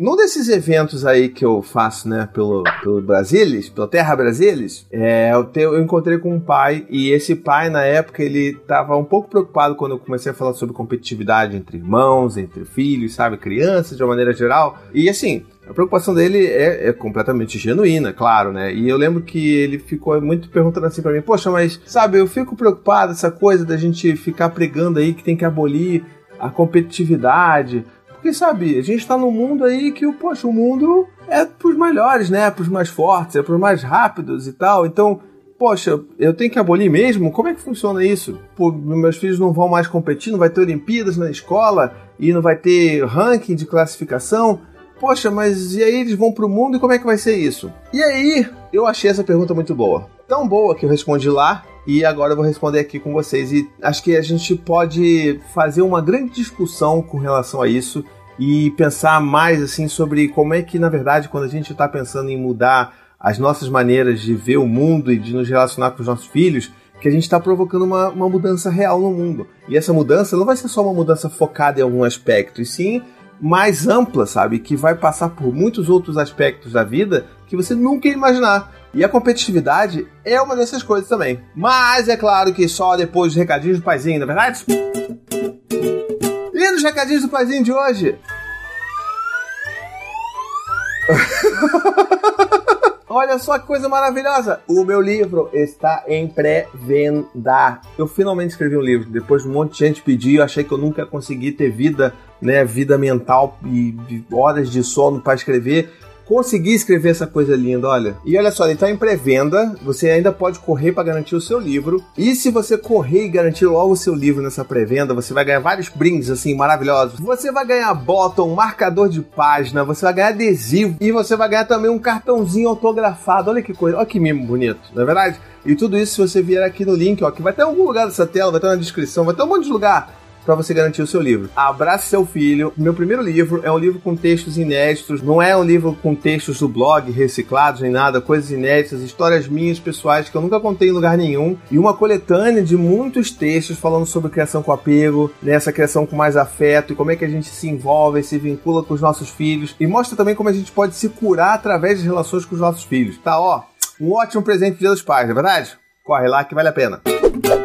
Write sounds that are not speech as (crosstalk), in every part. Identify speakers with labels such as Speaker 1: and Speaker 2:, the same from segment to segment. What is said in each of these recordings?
Speaker 1: Num desses eventos aí que eu faço, né, pelo, pelo Brasilis, pela Terra Brasilis, é, eu, te, eu encontrei com um pai e esse pai, na época, ele estava um pouco preocupado quando eu comecei a falar sobre competitividade entre irmãos, entre filhos, sabe, crianças de uma maneira geral. E assim, a preocupação dele é, é, completamente genuína, claro, né? E eu lembro que ele ficou muito perguntando assim para mim: Poxa, mas sabe, eu fico preocupado essa coisa da gente ficar pregando aí que tem que abolir a competitividade. Porque, sabe, a gente tá num mundo aí que, poxa, o mundo é pros melhores, né? Pros mais fortes, é pros mais rápidos e tal. Então, poxa, eu tenho que abolir mesmo? Como é que funciona isso? Pô, meus filhos não vão mais competir, não vai ter Olimpíadas na escola e não vai ter ranking de classificação. Poxa, mas e aí eles vão pro mundo e como é que vai ser isso? E aí, eu achei essa pergunta muito boa. Tão boa que eu respondi lá e agora eu vou responder aqui com vocês. E acho que a gente pode fazer uma grande discussão com relação a isso e pensar mais assim sobre como é que, na verdade, quando a gente está pensando em mudar as nossas maneiras de ver o mundo e de nos relacionar com os nossos filhos, que a gente está provocando uma, uma mudança real no mundo. E essa mudança não vai ser só uma mudança focada em algum aspecto, e sim mais ampla, sabe? Que vai passar por muitos outros aspectos da vida que você nunca ia imaginar. E a competitividade é uma dessas coisas também. Mas é claro que só depois dos recadinhos do paizinho, não é verdade? E nos recadinhos do paizinho de hoje? (laughs) Olha só que coisa maravilhosa! O meu livro está em pré-venda. Eu finalmente escrevi um livro. Depois de um monte de gente pedir, eu achei que eu nunca ia conseguir ter vida, né, vida mental e horas de sono para escrever consegui escrever essa coisa linda, olha. E olha só, ele tá em pré-venda, você ainda pode correr para garantir o seu livro. E se você correr e garantir logo o seu livro nessa pré-venda, você vai ganhar vários brindes assim maravilhosos. Você vai ganhar bottom, marcador de página, você vai ganhar adesivo e você vai ganhar também um cartãozinho autografado. Olha que coisa, olha que mimo bonito, não é verdade? E tudo isso se você vier aqui no link, ó, que vai ter em algum lugar dessa tela, vai ter na descrição, vai ter um monte de lugar para você garantir o seu livro. Abrace seu filho. Meu primeiro livro é um livro com textos inéditos, não é um livro com textos do blog reciclados nem nada, coisas inéditas, histórias minhas pessoais que eu nunca contei em lugar nenhum e uma coletânea de muitos textos falando sobre criação com apego, nessa criação com mais afeto e como é que a gente se envolve, se vincula com os nossos filhos e mostra também como a gente pode se curar através das relações com os nossos filhos. Tá, ó, um ótimo presente Dia dos Pais, não é verdade? Corre lá que vale a pena.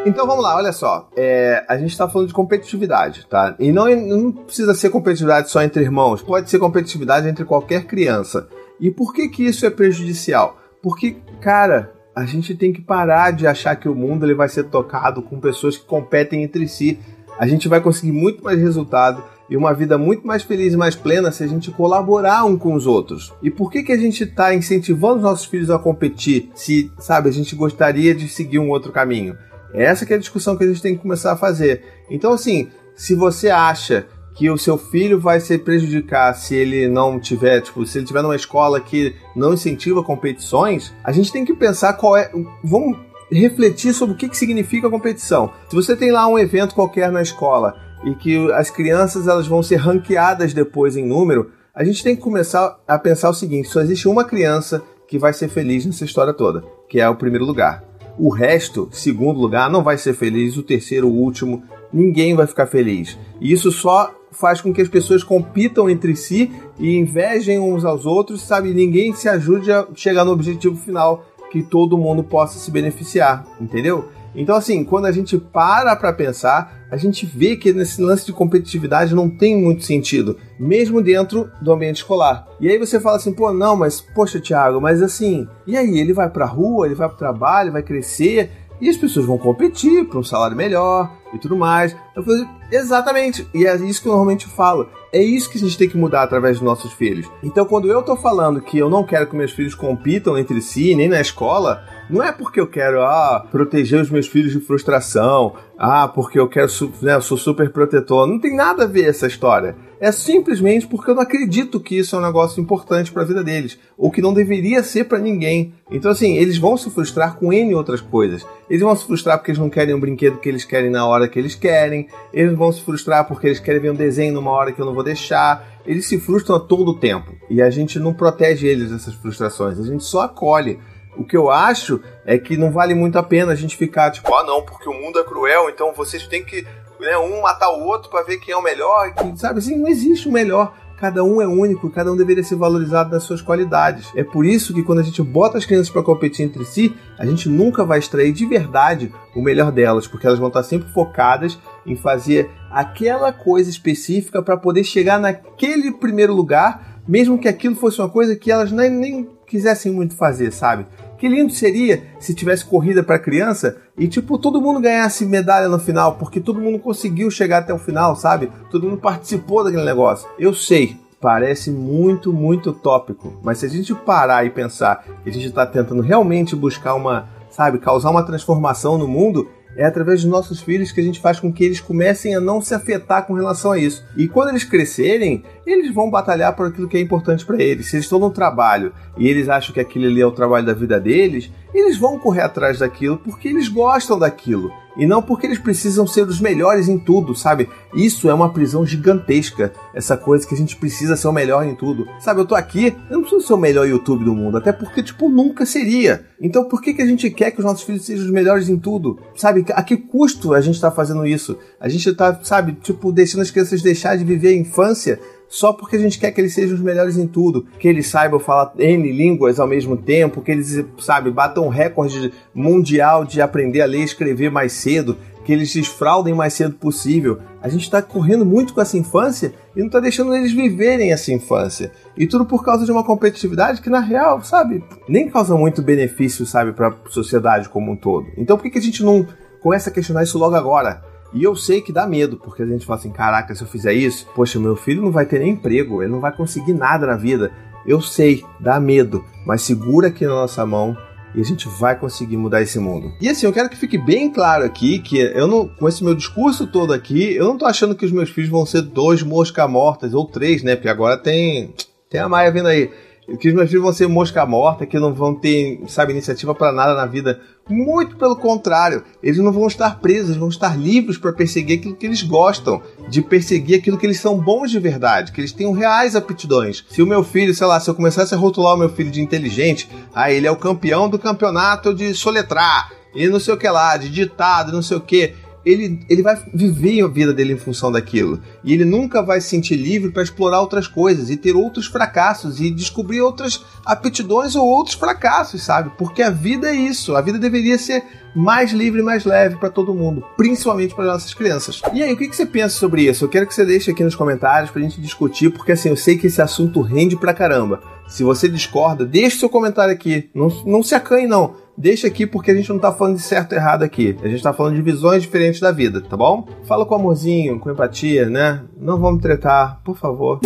Speaker 1: Então vamos lá, olha só. É, a gente está falando de competitividade, tá? E não, não precisa ser competitividade só entre irmãos, pode ser competitividade entre qualquer criança. E por que que isso é prejudicial? Porque, cara, a gente tem que parar de achar que o mundo ele vai ser tocado com pessoas que competem entre si. A gente vai conseguir muito mais resultado e uma vida muito mais feliz e mais plena se a gente colaborar um com os outros. E por que, que a gente está incentivando os nossos filhos a competir se, sabe, a gente gostaria de seguir um outro caminho? Essa que é a discussão que a gente tem que começar a fazer. Então, assim, se você acha que o seu filho vai se prejudicar se ele não tiver, tipo, se ele tiver numa escola que não incentiva competições, a gente tem que pensar qual é. Vamos refletir sobre o que, que significa competição. Se você tem lá um evento qualquer na escola e que as crianças elas vão ser ranqueadas depois em número, a gente tem que começar a pensar o seguinte: só existe uma criança que vai ser feliz nessa história toda, que é o primeiro lugar. O resto, segundo lugar, não vai ser feliz, o terceiro, o último, ninguém vai ficar feliz. E isso só faz com que as pessoas compitam entre si e invejem uns aos outros, sabe? Ninguém se ajude a chegar no objetivo final que todo mundo possa se beneficiar, entendeu? Então, assim, quando a gente para para pensar, a gente vê que nesse lance de competitividade não tem muito sentido, mesmo dentro do ambiente escolar. E aí você fala assim, pô, não, mas, poxa, Thiago, mas assim, e aí? Ele vai pra rua, ele vai pro trabalho, vai crescer, e as pessoas vão competir para um salário melhor e tudo mais. Eu falei, exatamente. E é isso que eu normalmente falo. É isso que a gente tem que mudar através dos nossos filhos. Então, quando eu tô falando que eu não quero que meus filhos compitam entre si, nem na escola, não é porque eu quero ah, proteger os meus filhos de frustração, ah, porque eu quero, né, eu sou super protetor. Não tem nada a ver essa história. É simplesmente porque eu não acredito que isso é um negócio importante para a vida deles, ou que não deveria ser para ninguém. Então, assim, eles vão se frustrar com N outras coisas. Eles vão se frustrar porque eles não querem um brinquedo que eles querem na hora que eles querem. Eles vão se frustrar porque eles querem ver um desenho numa hora que eu não vou deixar. Eles se frustram a todo tempo. E a gente não protege eles dessas frustrações. A gente só acolhe. O que eu acho é que não vale muito a pena a gente ficar tipo, ah não, porque o mundo é cruel, então vocês têm que né, um matar o outro para ver quem é o melhor. Que, sabe assim, não existe o melhor. Cada um é único, cada um deveria ser valorizado nas suas qualidades. É por isso que quando a gente bota as crianças para competir entre si, a gente nunca vai extrair de verdade o melhor delas, porque elas vão estar sempre focadas em fazer aquela coisa específica para poder chegar naquele primeiro lugar, mesmo que aquilo fosse uma coisa que elas nem, nem quisessem muito fazer, sabe? Que lindo seria se tivesse corrida para criança e tipo todo mundo ganhasse medalha no final, porque todo mundo conseguiu chegar até o final, sabe? Todo mundo participou daquele negócio. Eu sei, parece muito, muito tópico, mas se a gente parar e pensar que a gente está tentando realmente buscar uma, sabe, causar uma transformação no mundo, é através dos nossos filhos que a gente faz com que eles comecem a não se afetar com relação a isso. E quando eles crescerem, eles vão batalhar por aquilo que é importante para eles. Se eles estão no trabalho e eles acham que aquilo ali é o trabalho da vida deles, eles vão correr atrás daquilo porque eles gostam daquilo. E não porque eles precisam ser os melhores em tudo, sabe? Isso é uma prisão gigantesca. Essa coisa que a gente precisa ser o melhor em tudo. Sabe, eu tô aqui, eu não preciso ser o melhor YouTube do mundo, até porque, tipo, nunca seria. Então por que, que a gente quer que os nossos filhos sejam os melhores em tudo? Sabe, a que custo a gente tá fazendo isso? A gente tá, sabe, tipo, deixando as crianças deixar de viver a infância só porque a gente quer que eles sejam os melhores em tudo, que eles saibam falar N línguas ao mesmo tempo, que eles, sabe, batam recorde mundial de aprender a ler e escrever mais cedo, que eles desfraudem o mais cedo possível. A gente está correndo muito com essa infância e não está deixando eles viverem essa infância. E tudo por causa de uma competitividade que, na real, sabe, nem causa muito benefício, sabe, para a sociedade como um todo. Então por que, que a gente não começa a questionar isso logo agora? E eu sei que dá medo, porque a gente fala assim: caraca, se eu fizer isso, poxa, meu filho não vai ter nem emprego, ele não vai conseguir nada na vida. Eu sei, dá medo, mas segura aqui na nossa mão e a gente vai conseguir mudar esse mundo. E assim, eu quero que fique bem claro aqui que eu não, com esse meu discurso todo aqui, eu não tô achando que os meus filhos vão ser dois mosca mortas ou três, né? Porque agora tem tem a Maia vindo aí que os meus filhos vão ser mosca morta, que não vão ter, sabe, iniciativa para nada na vida. Muito pelo contrário, eles não vão estar presos, vão estar livres para perseguir aquilo que eles gostam, de perseguir aquilo que eles são bons de verdade, que eles tenham reais aptidões. Se o meu filho, sei lá, se eu começasse a rotular o meu filho de inteligente, ah, ele é o campeão do campeonato de soletrar, e não sei o que lá, de ditado, não sei o que ele, ele vai viver a vida dele em função daquilo. E ele nunca vai se sentir livre para explorar outras coisas e ter outros fracassos e descobrir outras aptidões ou outros fracassos, sabe? Porque a vida é isso. A vida deveria ser mais livre e mais leve para todo mundo, principalmente para nossas crianças. E aí, o que, que você pensa sobre isso? Eu quero que você deixe aqui nos comentários pra gente discutir, porque assim, eu sei que esse assunto rende pra caramba. Se você discorda, deixe seu comentário aqui. Não, não se acanhe, não deixa aqui porque a gente não tá falando de certo e errado aqui. A gente tá falando de visões diferentes da vida, tá bom? Fala com amorzinho, com empatia, né? Não vamos tretar, por favor.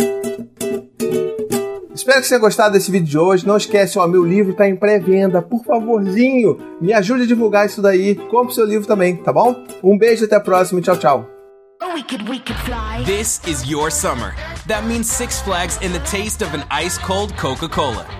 Speaker 1: Espero que você tenha gostado desse vídeo de hoje. Não esquece, ó, meu livro está em pré-venda. Por favorzinho, me ajude a divulgar isso daí. Compre seu livro também, tá bom? Um beijo, até a próxima e tchau, tchau. We could, we could
Speaker 2: This is your summer. That means Six Flags and the taste of an ice cold Coca Cola.